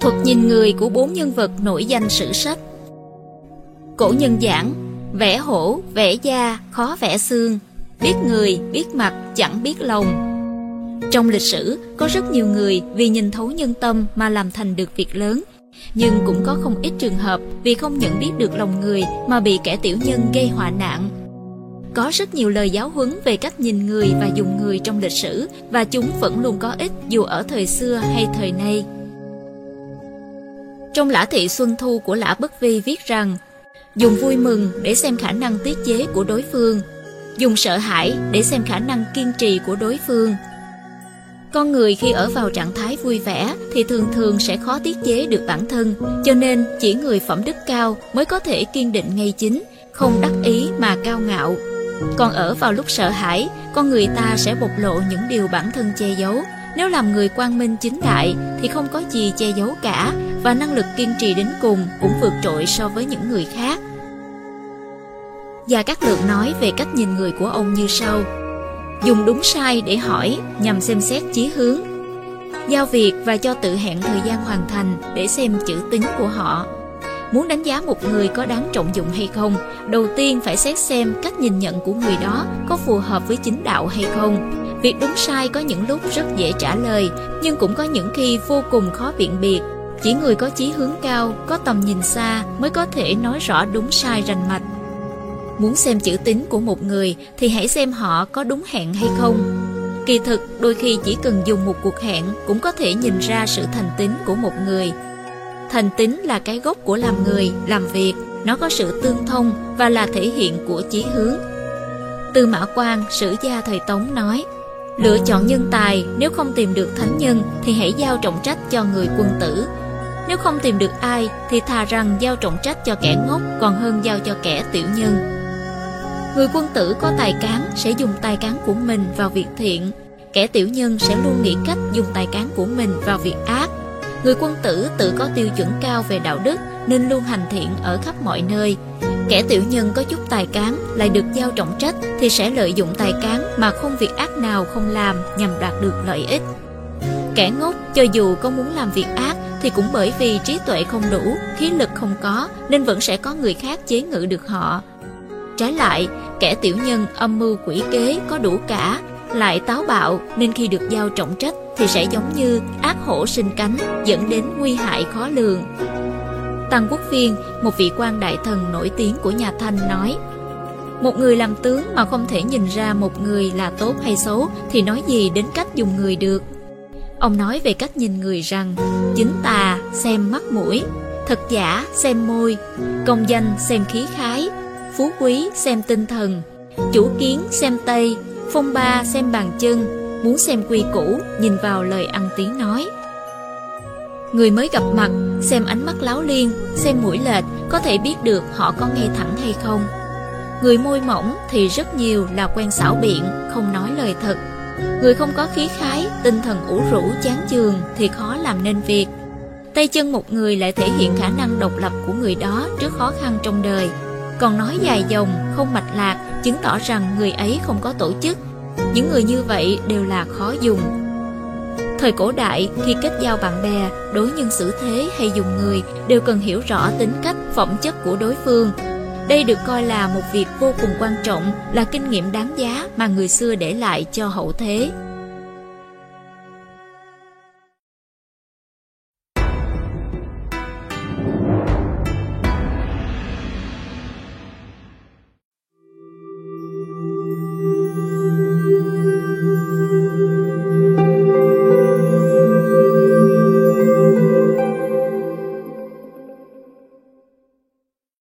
Thuật nhìn người của bốn nhân vật nổi danh sử sách. Cổ nhân giảng Vẽ hổ, vẽ da, khó vẽ xương. Biết người, biết mặt, chẳng biết lòng. Trong lịch sử, có rất nhiều người vì nhìn thấu nhân tâm mà làm thành được việc lớn. Nhưng cũng có không ít trường hợp vì không nhận biết được lòng người mà bị kẻ tiểu nhân gây họa nạn. Có rất nhiều lời giáo huấn về cách nhìn người và dùng người trong lịch sử và chúng vẫn luôn có ích dù ở thời xưa hay thời nay. Trong Lã Thị Xuân Thu của Lã Bất Vi viết rằng, Dùng vui mừng để xem khả năng tiết chế của đối phương. Dùng sợ hãi để xem khả năng kiên trì của đối phương. Con người khi ở vào trạng thái vui vẻ thì thường thường sẽ khó tiết chế được bản thân, Cho nên chỉ người phẩm đức cao mới có thể kiên định ngay chính, Không đắc ý mà cao ngạo. Còn ở vào lúc sợ hãi, Con người ta sẽ bộc lộ những điều bản thân che giấu. Nếu làm người quang minh chính đại thì không có gì che giấu cả và năng lực kiên trì đến cùng cũng vượt trội so với những người khác. Và các Lượng nói về cách nhìn người của ông như sau. Dùng đúng sai để hỏi nhằm xem xét chí hướng. Giao việc và cho tự hẹn thời gian hoàn thành để xem chữ tính của họ. Muốn đánh giá một người có đáng trọng dụng hay không, đầu tiên phải xét xem cách nhìn nhận của người đó có phù hợp với chính đạo hay không Việc đúng sai có những lúc rất dễ trả lời, nhưng cũng có những khi vô cùng khó biện biệt. Chỉ người có chí hướng cao, có tầm nhìn xa mới có thể nói rõ đúng sai rành mạch. Muốn xem chữ tính của một người thì hãy xem họ có đúng hẹn hay không. Kỳ thực, đôi khi chỉ cần dùng một cuộc hẹn cũng có thể nhìn ra sự thành tín của một người. Thành tín là cái gốc của làm người, làm việc, nó có sự tương thông và là thể hiện của chí hướng. Tư Mã Quang, sử gia thời Tống nói Lựa chọn nhân tài, nếu không tìm được thánh nhân thì hãy giao trọng trách cho người quân tử. Nếu không tìm được ai thì thà rằng giao trọng trách cho kẻ ngốc còn hơn giao cho kẻ tiểu nhân. Người quân tử có tài cán sẽ dùng tài cán của mình vào việc thiện, kẻ tiểu nhân sẽ luôn nghĩ cách dùng tài cán của mình vào việc ác. Người quân tử tự có tiêu chuẩn cao về đạo đức nên luôn hành thiện ở khắp mọi nơi. Kẻ tiểu nhân có chút tài cán lại được giao trọng trách thì sẽ lợi dụng tài cán mà không việc ác nào không làm nhằm đạt được lợi ích. Kẻ ngốc cho dù có muốn làm việc ác thì cũng bởi vì trí tuệ không đủ, khí lực không có nên vẫn sẽ có người khác chế ngự được họ. Trái lại, kẻ tiểu nhân âm mưu quỷ kế có đủ cả, lại táo bạo nên khi được giao trọng trách thì sẽ giống như ác hổ sinh cánh dẫn đến nguy hại khó lường. Tăng Quốc Phiên, một vị quan đại thần nổi tiếng của nhà Thanh nói Một người làm tướng mà không thể nhìn ra một người là tốt hay xấu thì nói gì đến cách dùng người được. Ông nói về cách nhìn người rằng Chính tà xem mắt mũi Thật giả xem môi Công danh xem khí khái Phú quý xem tinh thần Chủ kiến xem tay Phong ba xem bàn chân Muốn xem quy củ Nhìn vào lời ăn tiếng nói Người mới gặp mặt, xem ánh mắt láo liên, xem mũi lệch, có thể biết được họ có nghe thẳng hay không. Người môi mỏng thì rất nhiều là quen xảo biện, không nói lời thật. Người không có khí khái, tinh thần ủ rũ chán chường thì khó làm nên việc. Tay chân một người lại thể hiện khả năng độc lập của người đó trước khó khăn trong đời. Còn nói dài dòng, không mạch lạc, chứng tỏ rằng người ấy không có tổ chức. Những người như vậy đều là khó dùng, Thời cổ đại, khi kết giao bạn bè, đối nhân xử thế hay dùng người đều cần hiểu rõ tính cách, phẩm chất của đối phương. Đây được coi là một việc vô cùng quan trọng, là kinh nghiệm đáng giá mà người xưa để lại cho hậu thế.